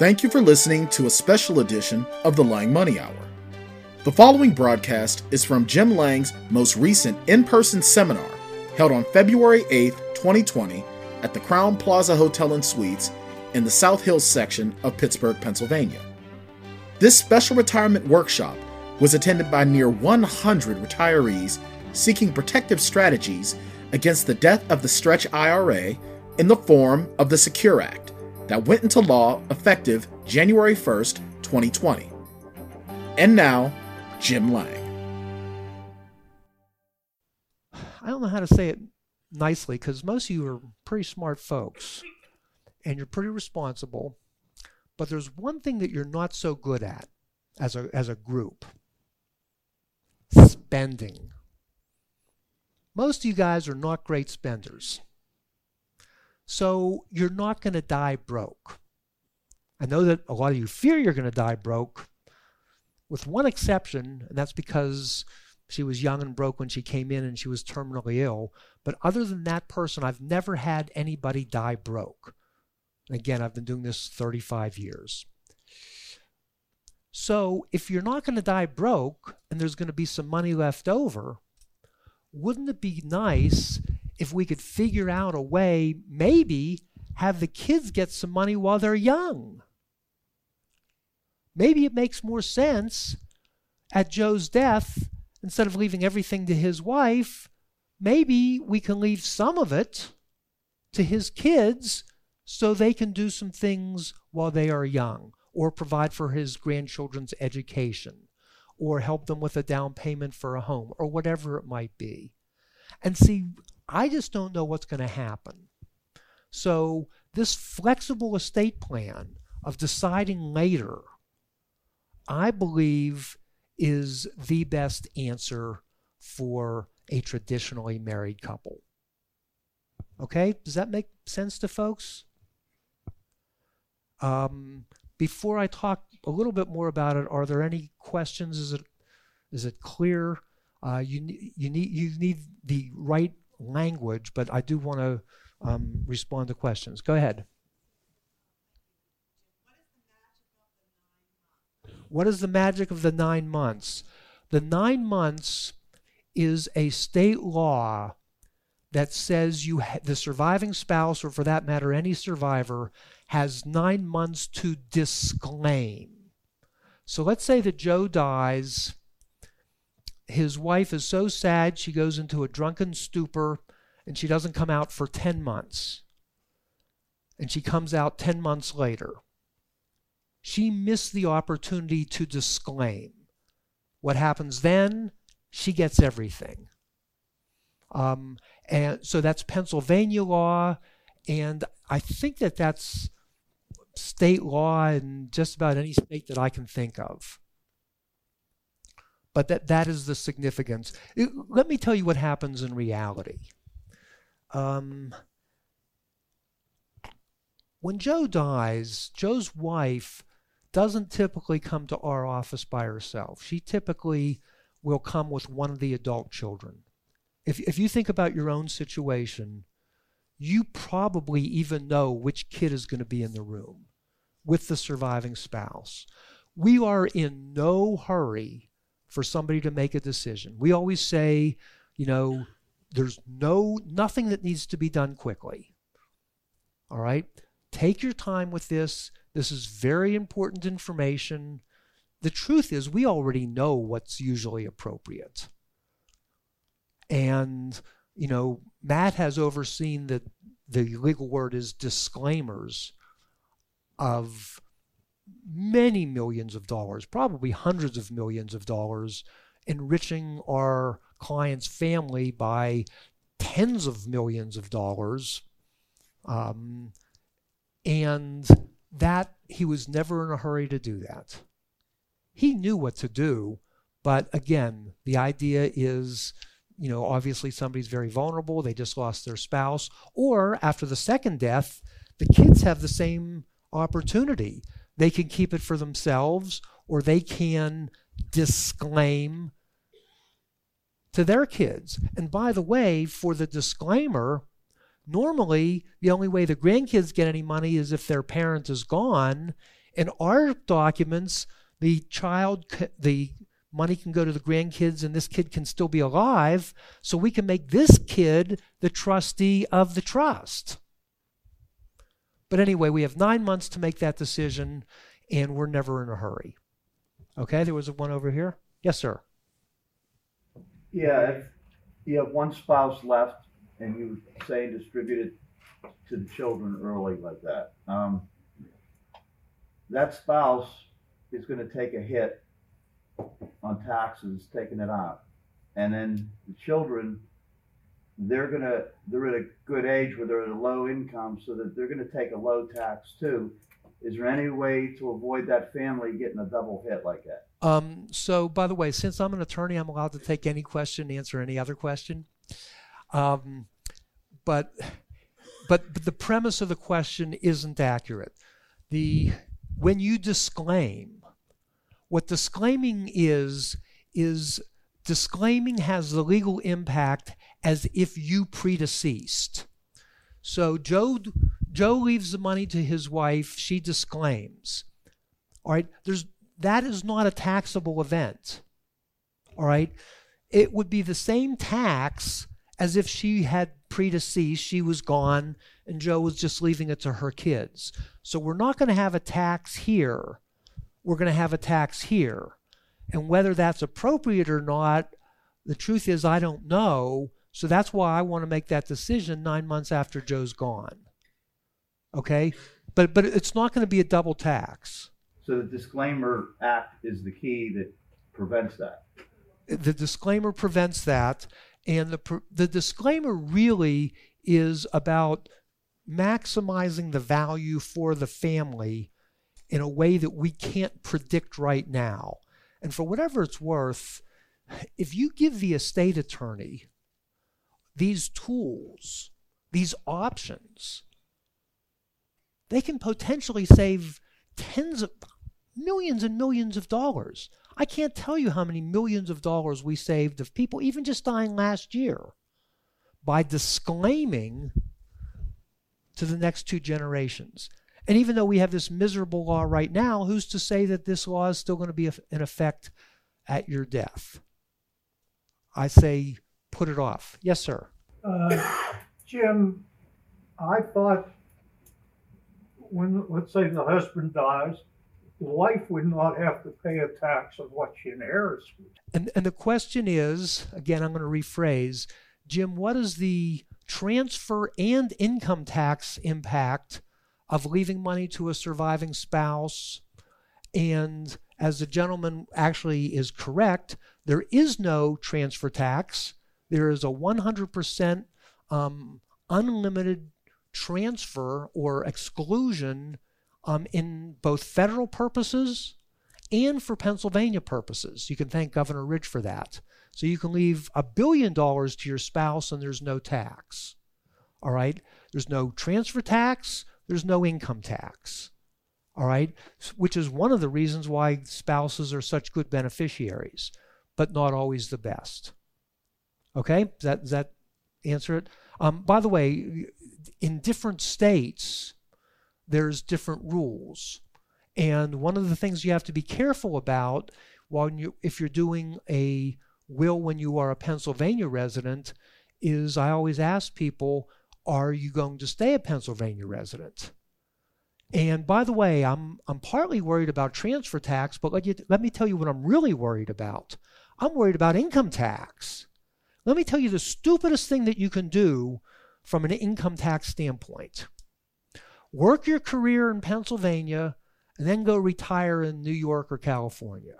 Thank you for listening to a special edition of the Lange Money Hour. The following broadcast is from Jim Lange's most recent in person seminar held on February 8, 2020, at the Crowne Plaza Hotel and Suites in the South Hills section of Pittsburgh, Pennsylvania. This special retirement workshop was attended by near 100 retirees seeking protective strategies against the death of the Stretch IRA in the form of the Secure Act that went into law effective January 1st, 2020. And now, Jim Lange. I don't know how to say it nicely because most of you are pretty smart folks and you're pretty responsible. But there's one thing that you're not so good at as a, as a group spending. Most of you guys are not great spenders. So you're not going to die broke. I know that a lot of you fear you're going to die broke, with one exception, and that's because she was young and broke when she came in and she was terminally ill. But other than that person, I've never had anybody die broke. Again, I've been doing this 35 years. So if you're not going to die broke and there's going to be some money left over, wouldn't it be nice if we could figure out a way, maybe have the kids get some money while they're young? Maybe it makes more sense at Joe's death, instead of leaving everything to his wife, maybe we can leave some of it to his kids so they can do some things while they are young, or provide for his grandchildren's education, or help them with a down payment for a home, or whatever it might be. And see, I just don't know what's going to happen. So, this flexible estate plan of deciding later, I believe, is the best answer for a traditionally married couple. Okay, does that make sense to folks? Um, before I talk a little bit more about it, are there any questions? Is it is it clear? Uh, you you need you need the right language, but I do want to um, respond to questions. Go ahead. What is the magic of the nine months? The nine months is a state law that says you ha- the surviving spouse, or for that matter, any survivor, has nine months to disclaim. So let's say that Joe dies. His wife is so sad she goes into a drunken stupor and she doesn't come out for 10 months. And she comes out 10 months later. She missed the opportunity to disclaim. What happens then? She gets everything. Um, and so that's Pennsylvania law, and I think that that's state law in just about any state that I can think of. But that, that is the significance. It, let me tell you what happens in reality. Um, when Joe dies, Joe's wife doesn't typically come to our office by herself. She typically will come with one of the adult children. If, if you think about your own situation, you probably even know which kid is going to be in the room with the surviving spouse. We are in no hurry for somebody to make a decision. We always say, you know, there's no nothing that needs to be done quickly. All right? Take your time with this. This is very important information. The truth is we already know what's usually appropriate. And you know, Matt has overseen that the legal word is disclaimers of many millions of dollars, probably hundreds of millions of dollars, enriching our client's family by tens of millions of dollars. Um, and that he was never in a hurry to do that. He knew what to do, but again, the idea is you know, obviously somebody's very vulnerable, they just lost their spouse, or after the second death, the kids have the same opportunity. They can keep it for themselves or they can disclaim to their kids. And by the way, for the disclaimer, normally the only way the grandkids get any money is if their parent is gone. In our documents, the child, the money can go to the grandkids and this kid can still be alive, so we can make this kid the trustee of the trust. But anyway, we have nine months to make that decision, and we're never in a hurry. Okay, there was one over here. Yes, sir. Yeah, if you have one spouse left and you say distribute it to the children early like that, um, that spouse is going to take a hit on taxes taking it out. And then the children, they're gonna they're at a good age where they're at a low income, so that they're gonna take a low tax too. Is there any way to avoid that family getting a double hit like that? Um, so, by the way, since I'm an attorney, I'm allowed to take any question, answer any other question. Um, but, but, but the premise of the question isn't accurate. The when you disclaim, what disclaiming is is disclaiming has the legal impact as if you predeceased. So Joe Joe leaves the money to his wife, she disclaims. All right, there's that is not a taxable event. All right? It would be the same tax as if she had predeceased, she was gone, and Joe was just leaving it to her kids. So we're not going to have a tax here. We're going to have a tax here. And whether that's appropriate or not, the truth is, I don't know. So that's why I want to make that decision nine months after Joe's gone. Okay? But, but it's not going to be a double tax. So the disclaimer act is the key that prevents that. The disclaimer prevents that. And the, the disclaimer really is about maximizing the value for the family in a way that we can't predict right now. And for whatever it's worth, if you give the estate attorney these tools, these options, they can potentially save tens of millions and millions of dollars. I can't tell you how many millions of dollars we saved of people, even just dying last year, by disclaiming to the next two generations. And even though we have this miserable law right now, who's to say that this law is still going to be in effect at your death? I say put it off. Yes, sir. Uh, Jim, I thought when, let's say, the husband dies, the wife would not have to pay a tax on what she inherits. And, and the question is again, I'm going to rephrase Jim, what is the transfer and income tax impact of leaving money to a surviving spouse? And as the gentleman actually is correct, there is no transfer tax. There is a 100% um, unlimited transfer or exclusion um, in both federal purposes and for Pennsylvania purposes. You can thank Governor Ridge for that. So you can leave a billion dollars to your spouse and there's no tax. All right? There's no transfer tax, there's no income tax. All right? Which is one of the reasons why spouses are such good beneficiaries, but not always the best. Okay? Does that, does that answer it? Um, by the way, in different states, there's different rules. And one of the things you have to be careful about when you, if you're doing a will when you are a Pennsylvania resident is I always ask people, are you going to stay a Pennsylvania resident? And by the way, I'm I'm partly worried about transfer tax, but let, you, let me tell you what I'm really worried about. I'm worried about income tax. Let me tell you the stupidest thing that you can do from an income tax standpoint. Work your career in Pennsylvania and then go retire in New York or California.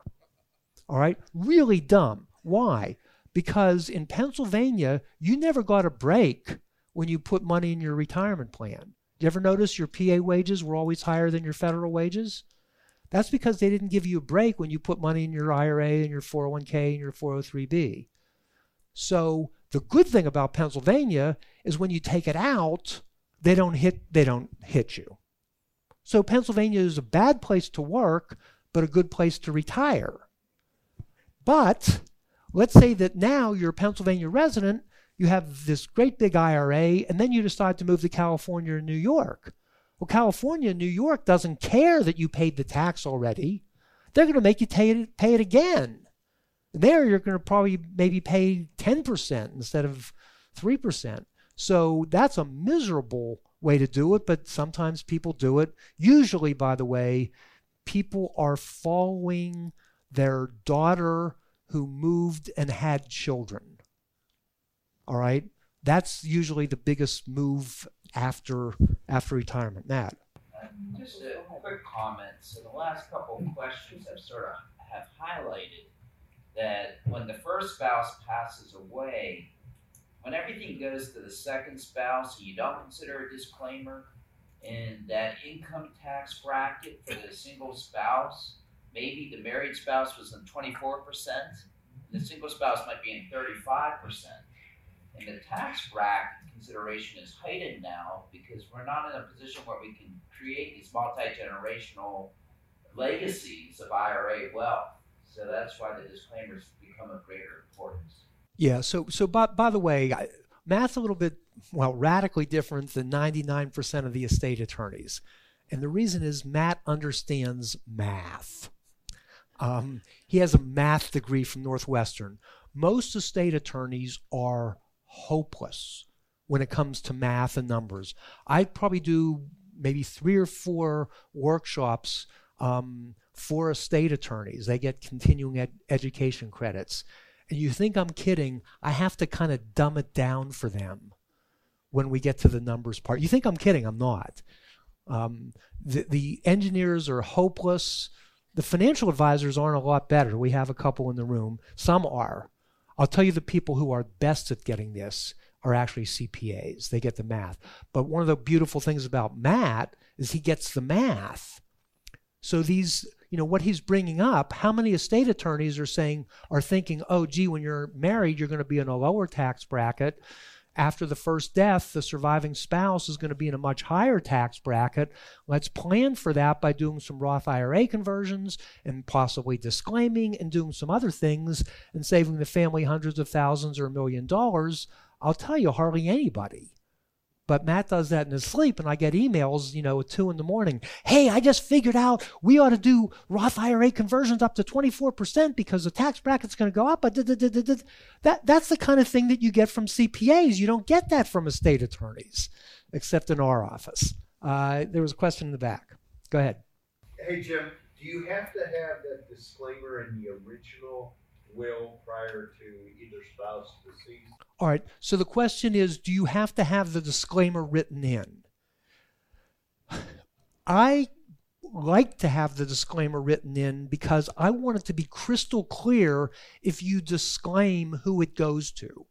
All right? Really dumb. Why? Because in Pennsylvania, you never got a break when you put money in your retirement plan. You ever notice your PA wages were always higher than your federal wages? That's because they didn't give you a break when you put money in your IRA and your 401k and your 403b. So the good thing about Pennsylvania is when you take it out, they don't hit they don't hit you. So Pennsylvania is a bad place to work, but a good place to retire. But let's say that now you're a Pennsylvania resident, you have this great big IRA, and then you decide to move to California or New York. Well, California and New York doesn't care that you paid the tax already. They're going to make you pay it, pay it again. There, you're going to probably maybe pay 10% instead of 3%. So that's a miserable way to do it, but sometimes people do it. Usually, by the way, people are following their daughter who moved and had children. All right? That's usually the biggest move after after retirement. Matt. Just a quick comment. So the last couple of questions have sort of have highlighted that when the first spouse passes away, when everything goes to the second spouse, you don't consider a disclaimer in that income tax bracket for the single spouse. Maybe the married spouse was in 24%, the single spouse might be in 35%. And the tax bracket consideration is heightened now because we're not in a position where we can create these multi generational legacies of IRA wealth. So that's why the disclaimers become of greater importance. Yeah. So, so by, by the way, I, a little bit, well, radically different than 99% of the estate attorneys. And the reason is Matt understands math. Um, he has a math degree from Northwestern. Most estate attorneys are hopeless when it comes to math and numbers. I'd probably do maybe three or four workshops um, for estate attorneys. They get continuing ed- education credits. And you think I'm kidding, I have to kind of dumb it down for them when we get to the numbers part. You think I'm kidding, I'm not. Um, the, the engineers are hopeless. The financial advisors aren't a lot better. We have a couple in the room. Some are. I'll tell you the people who are best at getting this are actually CPAs. They get the math. But one of the beautiful things about Matt is he gets the math. So these, you know, what he's bringing up, how many estate attorneys are saying, are thinking, oh, gee, when you're married, you're going to be in a lower tax bracket. After the first death, the surviving spouse is going to be in a much higher tax bracket. Let's plan for that by doing some Roth IRA conversions and possibly disclaiming and doing some other things and saving the family hundreds of thousands or a million dollars. I'll tell you, hardly anybody but Matt does that in his sleep, and I get emails, you know, at two in the morning. Hey, I just figured out we ought to do Roth IRA conversions up to 24% because the tax bracket's going to go up. But that, that's the kind of thing that you get from CPAs. You don't get that from estate attorneys, except in our office. Uh, there was a question in the back. Go ahead. Hey, Jim, do you have to have that disclaimer in the original will prior to either spouse deceased? All right. So the question is do you have to have the disclaimer written in? I like to have the disclaimer written in because I want it to be crystal clear if you disclaim who it goes to.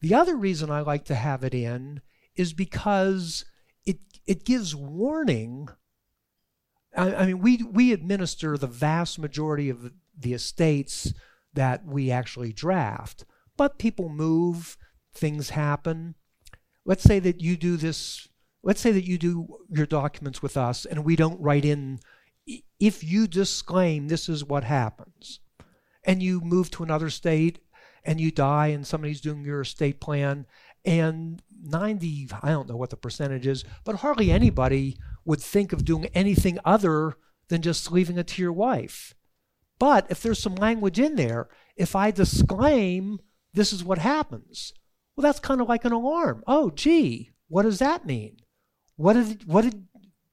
The other reason I like to have it in is because it it gives warning. I, I mean, we we administer the vast majority of the, the estates that we actually draft. But people move, things happen. Let's say that you do this, let's say that you do your documents with us and we don't write in, if you disclaim this is what happens, and you move to another state and you die and somebody's doing your estate plan and 90 i don't know what the percentage is but hardly anybody would think of doing anything other than just leaving it to your wife but if there's some language in there, if I disclaim this is what happens, well, that's kind of like an alarm. Oh, gee, what does that mean? What did, what did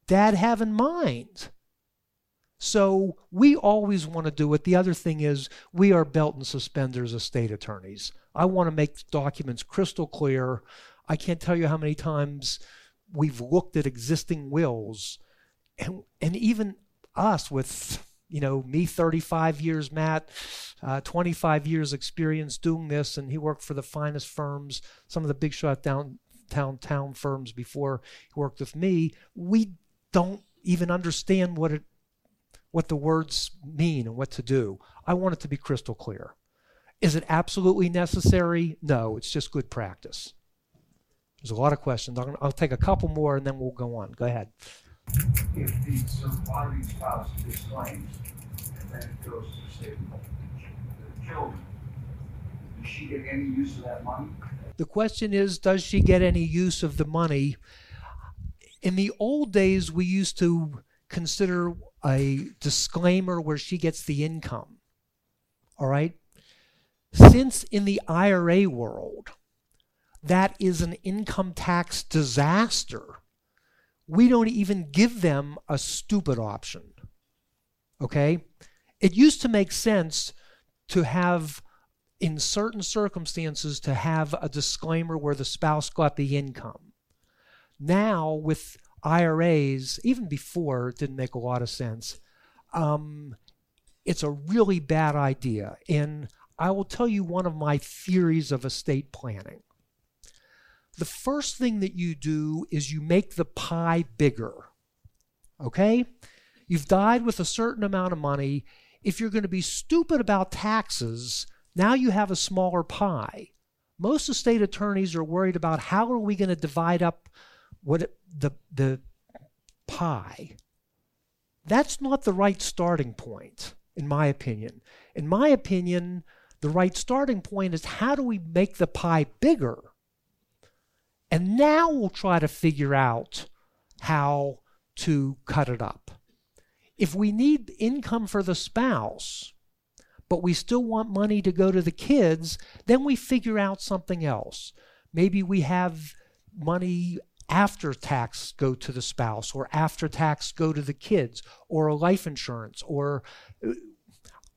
dad have in mind? So we always want to do it. The other thing is we are belt and suspenders as state attorneys. I want to make documents crystal clear. I can't tell you how many times we've looked at existing wills and, and even us with you know, me 35 years, Matt, uh, 25 years experience doing this, and he worked for the finest firms, some of the big shot downtown town firms before he worked with me. We don't even understand what it, what the words mean and what to do. I want it to be crystal clear. Is it absolutely necessary? No, it's just good practice. There's a lot of questions. I'll, I'll take a couple more and then we'll go on. Go ahead if the spouse disclaims and then it goes to say the children, does she get any use of that money? The question is, does she get any use of the money? in the old days, we used to consider a disclaimer where she gets the income. All right? Since in the IRA world, that is an income tax disaster, we don't even give them a stupid option. Okay? It used to make sense to have, in certain circumstances, to have a disclaimer where the spouse got the income. Now, with IRAs, even before, it didn't make a lot of sense. Um, it's a really bad idea. And I will tell you one of my theories of estate planning. The first thing that you do is you make the pie bigger. Okay? You've died with a certain amount of money. If you're going to be stupid about taxes, now you have a smaller pie. Most estate attorneys are worried about how are we going to divide up what the the pie. That's not the right starting point, in my opinion. In my opinion, the right starting point is how do we make the pie bigger? And now we'll try to figure out how to cut it up. If we need income for the spouse, but we still want money to go to the kids, then we figure out something else. Maybe we have money after tax go to the spouse or after tax go to the kids or a life insurance or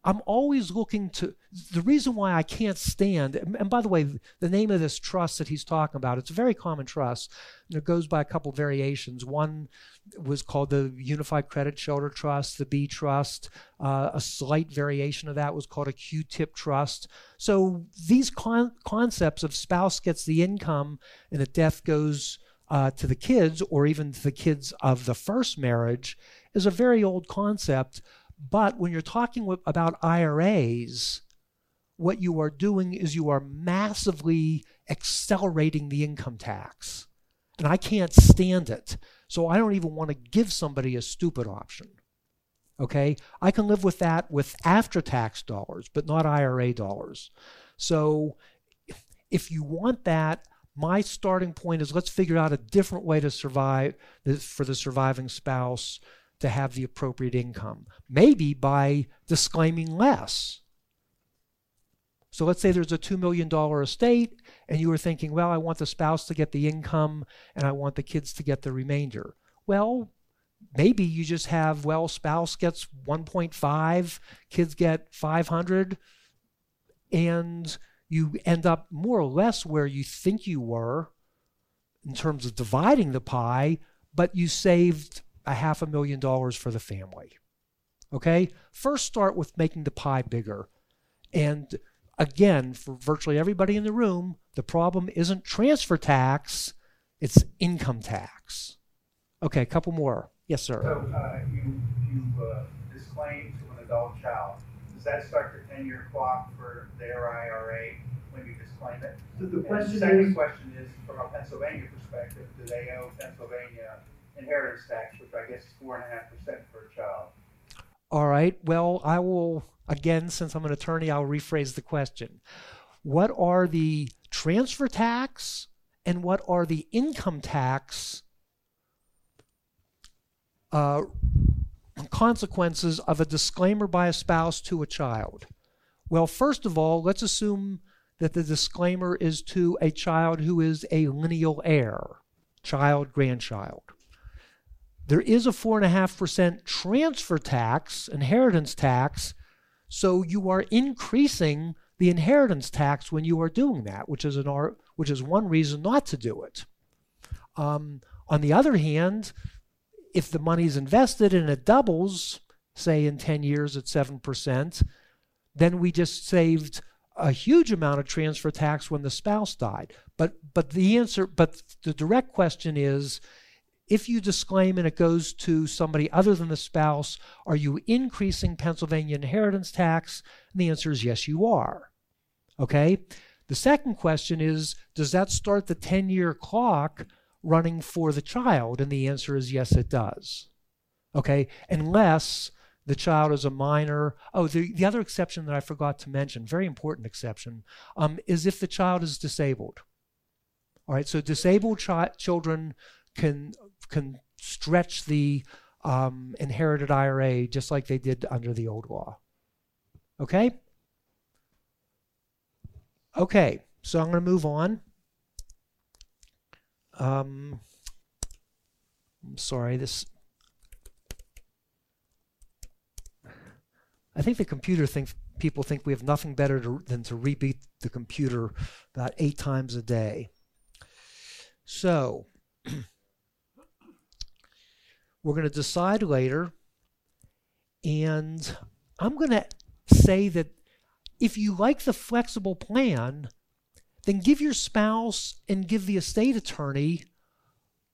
I'm always looking to the reason why I can't stand and by the way the name of this trust that he's talking about it's a very common trust. And it goes by a couple variations. One was called the Unified Credit Shelter Trust the B Trust. Uh, a slight variation of that was called a QTIP trust. So these con- concepts of spouse gets the income and the death goes uh, to the kids or even to the kids of the first marriage is a very old concept. But when you're talking w- about IRAs, what you are doing is you are massively accelerating the income tax. And I can't stand it. So I don't even want to give somebody a stupid option. Okay? I can live with that with after tax dollars, but not IRA dollars. So if you want that, my starting point is let's figure out a different way to survive for the surviving spouse to have the appropriate income. Maybe by disclaiming less. So let's say there's a $2 million estate, and you were thinking, well, I want the spouse to get the income and I want the kids to get the remainder. Well, maybe you just have, well, spouse gets 1.5, kids get 500, and you end up more or less where you think you were in terms of dividing the pie, but you saved a half a million dollars for the family. Okay? First, start with making the pie bigger. And again, for virtually everybody in the room, the problem isn't transfer tax, it's income tax. Okay, a couple more. Yes, sir. So uh, you, you uh, disclaim to an adult child does that start the ten-year clock for their IRA when you disclaim it? The- the And question Second is- question is, from a Pennsylvania perspective, do they owe Pennsylvania inheritance tax, which I guess is four and a half percent for a child? All right. Well, I will, again, since I'm an attorney, I'll rephrase the question. What are the transfer tax and what are the income tax uh, consequences of a disclaimer by a spouse to a child? Well, first of all, let's assume that the disclaimer is to a child who is a lineal heir, child, grandchild. There is a 4.5% transfer tax, inheritance tax, so you are increasing the inheritance tax when you are doing that, which is, an, which is one reason not to do it. Um, on the other hand, if the money is invested and it doubles, say in 10 years at 7%, then we just saved a huge amount of transfer tax when the spouse died. But but the answer but the direct question is if you disclaim and it goes to somebody other than the spouse, are you increasing Pennsylvania inheritance tax? And the answer is yes, you are. Okay? The second question is does that start the 10 year clock running for the child? And the answer is yes, it does. Okay, unless the child is a minor. Oh, the, the other exception that I forgot to mention, very important exception, um, is if the child is disabled. All right, so disabled chi- children can can stretch the um, inherited IRA just like they did under the old law. Okay? Okay, so I'm going to move on. Um, I'm sorry, this. I think the computer thinks people think we have nothing better to, than to reboot the computer about eight times a day. So, we're going to decide later, and I'm going to say that if you like the flexible plan, then give your spouse and give the estate attorney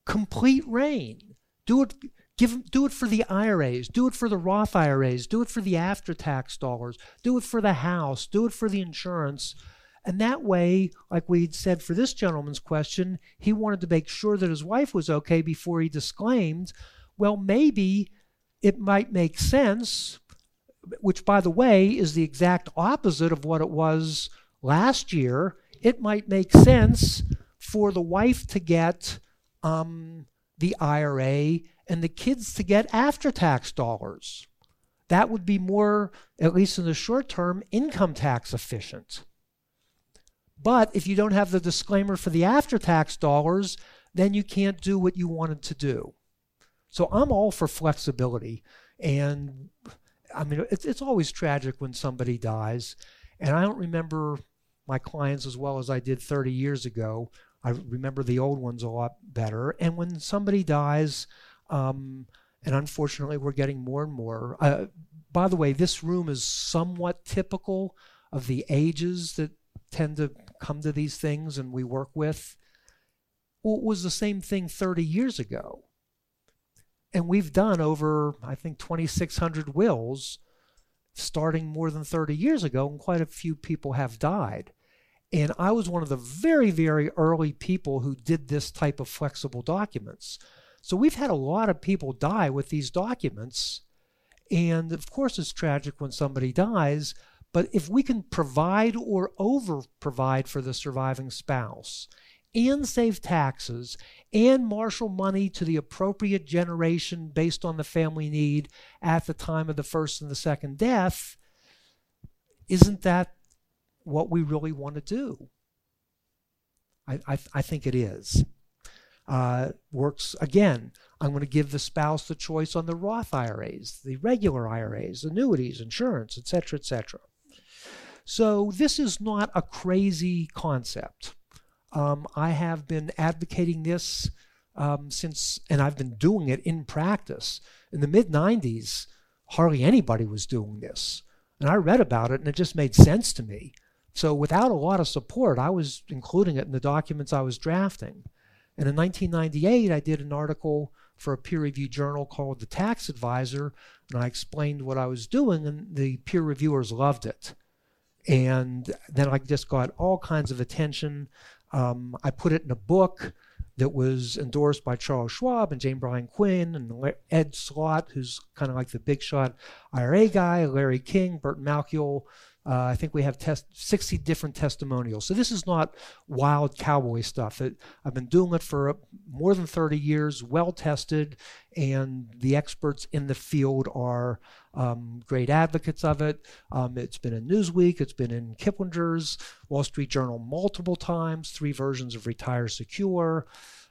complete rein. Do it give do it for the IRAs, do it for the Roth IRAs, do it for the after tax dollars, do it for the house, do it for the insurance. And that way, like we'd said for this gentleman's question, he wanted to make sure that his wife was okay before he disclaimed. Well, maybe it might make sense, which by the way is the exact opposite of what it was last year it might make sense for the wife to get um, the IRA and the kids to get after tax dollars. That would be more, at least in the short term, income tax efficient. But if you don't have the disclaimer for the after tax dollars, then you can't do what you wanted to do. So I'm all for flexibility. And I mean, it's, it's always tragic when somebody dies. And I don't remember my clients as well as I did 30 years ago. I remember the old ones a lot better. And when somebody dies, um, and unfortunately we're getting more and more. Uh, by the way, this room is somewhat typical of the ages that tend to come to these things and we work with. Well, it was the same thing 30 years ago. And we've done over, I think, 2,600 wills starting more than 30 years ago, and quite a few people have died. And I was one of the very, very early people who did this type of flexible documents. So we've had a lot of people die with these documents. And of course, it's tragic when somebody dies. But if we can provide or over provide for the surviving spouse and save taxes and marshal money to the appropriate generation based on the family need at the time of the first and the second death, isn't that what we really want to do. I, I, I think it is. Uh, works again. I'm going to give the spouse the choice on the Roth IRAs, the regular IRAs, annuities, insurance, etc., etc. So this is not a crazy concept. Um, I have been advocating this um, since, and I've been doing it in practice. In the mid 90s, hardly anybody was doing this. And I read about it, and it just made sense to me. So without a lot of support, I was including it in the documents I was drafting. And in 1998, I did an article for a peer reviewed journal called The Tax Advisor, and I explained what I was doing, and the peer reviewers loved it. And then I just got all kinds of attention. Um, I put it in a book that was endorsed by Charles Schwab and Jane Bryant Quinn and Ed Slott, who's kind of like the big shot IRA guy, Larry King, Burton Malkiel, uh, I think we have test 60 different testimonials. So this is not wild cowboy stuff. It, I've been doing it for more than 30 years, well tested, and the experts in the field are um, great advocates of it. Um, it's been in Newsweek, it's been in Kiplinger's, Wall Street Journal multiple times, three versions of Retire Secure.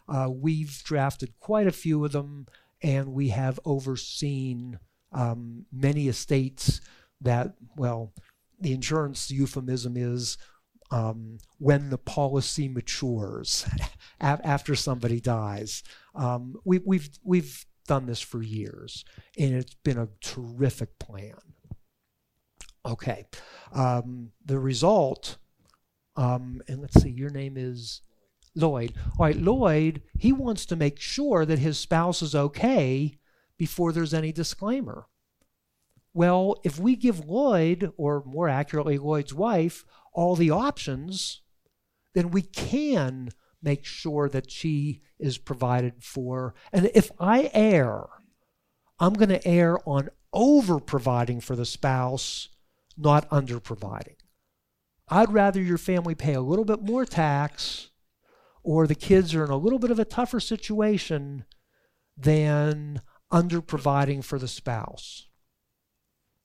Uh, we've drafted quite a few of them, and we have overseen um, many estates that, well, the insurance euphemism is um, when the policy matures after somebody dies. Um, we, we've we've done this for years, and it's been a terrific plan. Okay, um, the result, um, and let's see, your name is Lloyd. All right, Lloyd, he wants to make sure that his spouse is okay before there's any disclaimer. Well, if we give Lloyd, or more accurately, Lloyd's wife, all the options, then we can make sure that she is provided for. And if I err, I'm going to err on over providing for the spouse, not under providing. I'd rather your family pay a little bit more tax or the kids are in a little bit of a tougher situation than under providing for the spouse.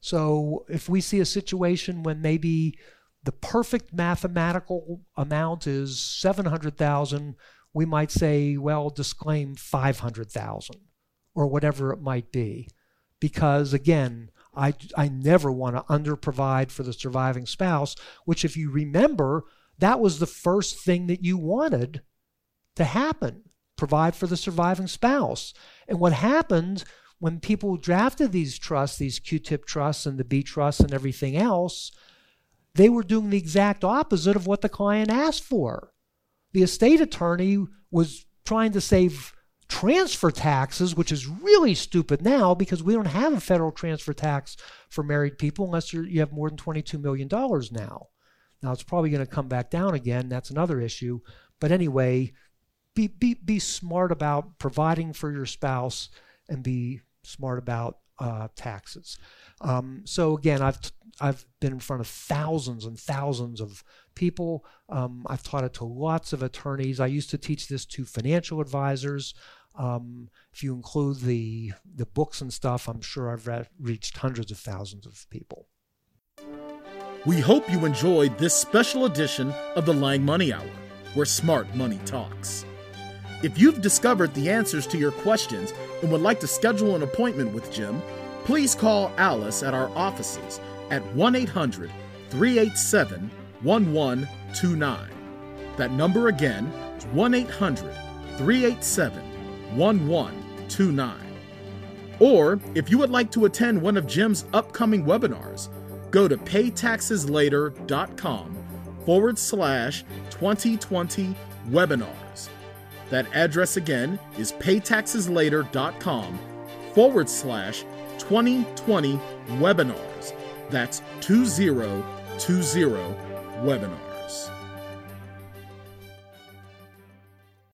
So if we see a situation when maybe the perfect mathematical amount is 700,000, we might say, well, disclaim 500,000 or whatever it might be. Because again, I, I never want to under provide for the surviving spouse, which, if you remember, that was the first thing that you wanted to happen provide for the surviving spouse. And what happened when people drafted these trusts, these QTIP trusts and the B trusts and everything else, they were doing the exact opposite of what the client asked for. The estate attorney was trying to save transfer taxes, which is really stupid now because we don't have a federal transfer tax for married people unless you have more than $22 million now. Now, it's probably going to come back down again. That's another issue. But anyway, be, be, be smart about providing for your spouse and be smart about uh, taxes. Um, so again, I've I've been in front of thousands and thousands of people. Um, I've taught it to lots of attorneys. I used to teach this to financial advisors. Um, if you include the the books and stuff, I'm sure I've re- reached hundreds of thousands of people. We hope you enjoyed this special edition of the Lange Money Hour, where smart money talks. If you've discovered the answers to your questions and would like to schedule an appointment with Jim, please call Alice at our offices at 1 800 387 1129. That number again is 1 800 387 1129. Or if you would like to attend one of Jim's upcoming webinars, go to paytaxeslater.com forward slash 2020 webinars. That address again is paytaxeslater.com forward slash 2020 webinars. That's 2020 webinars.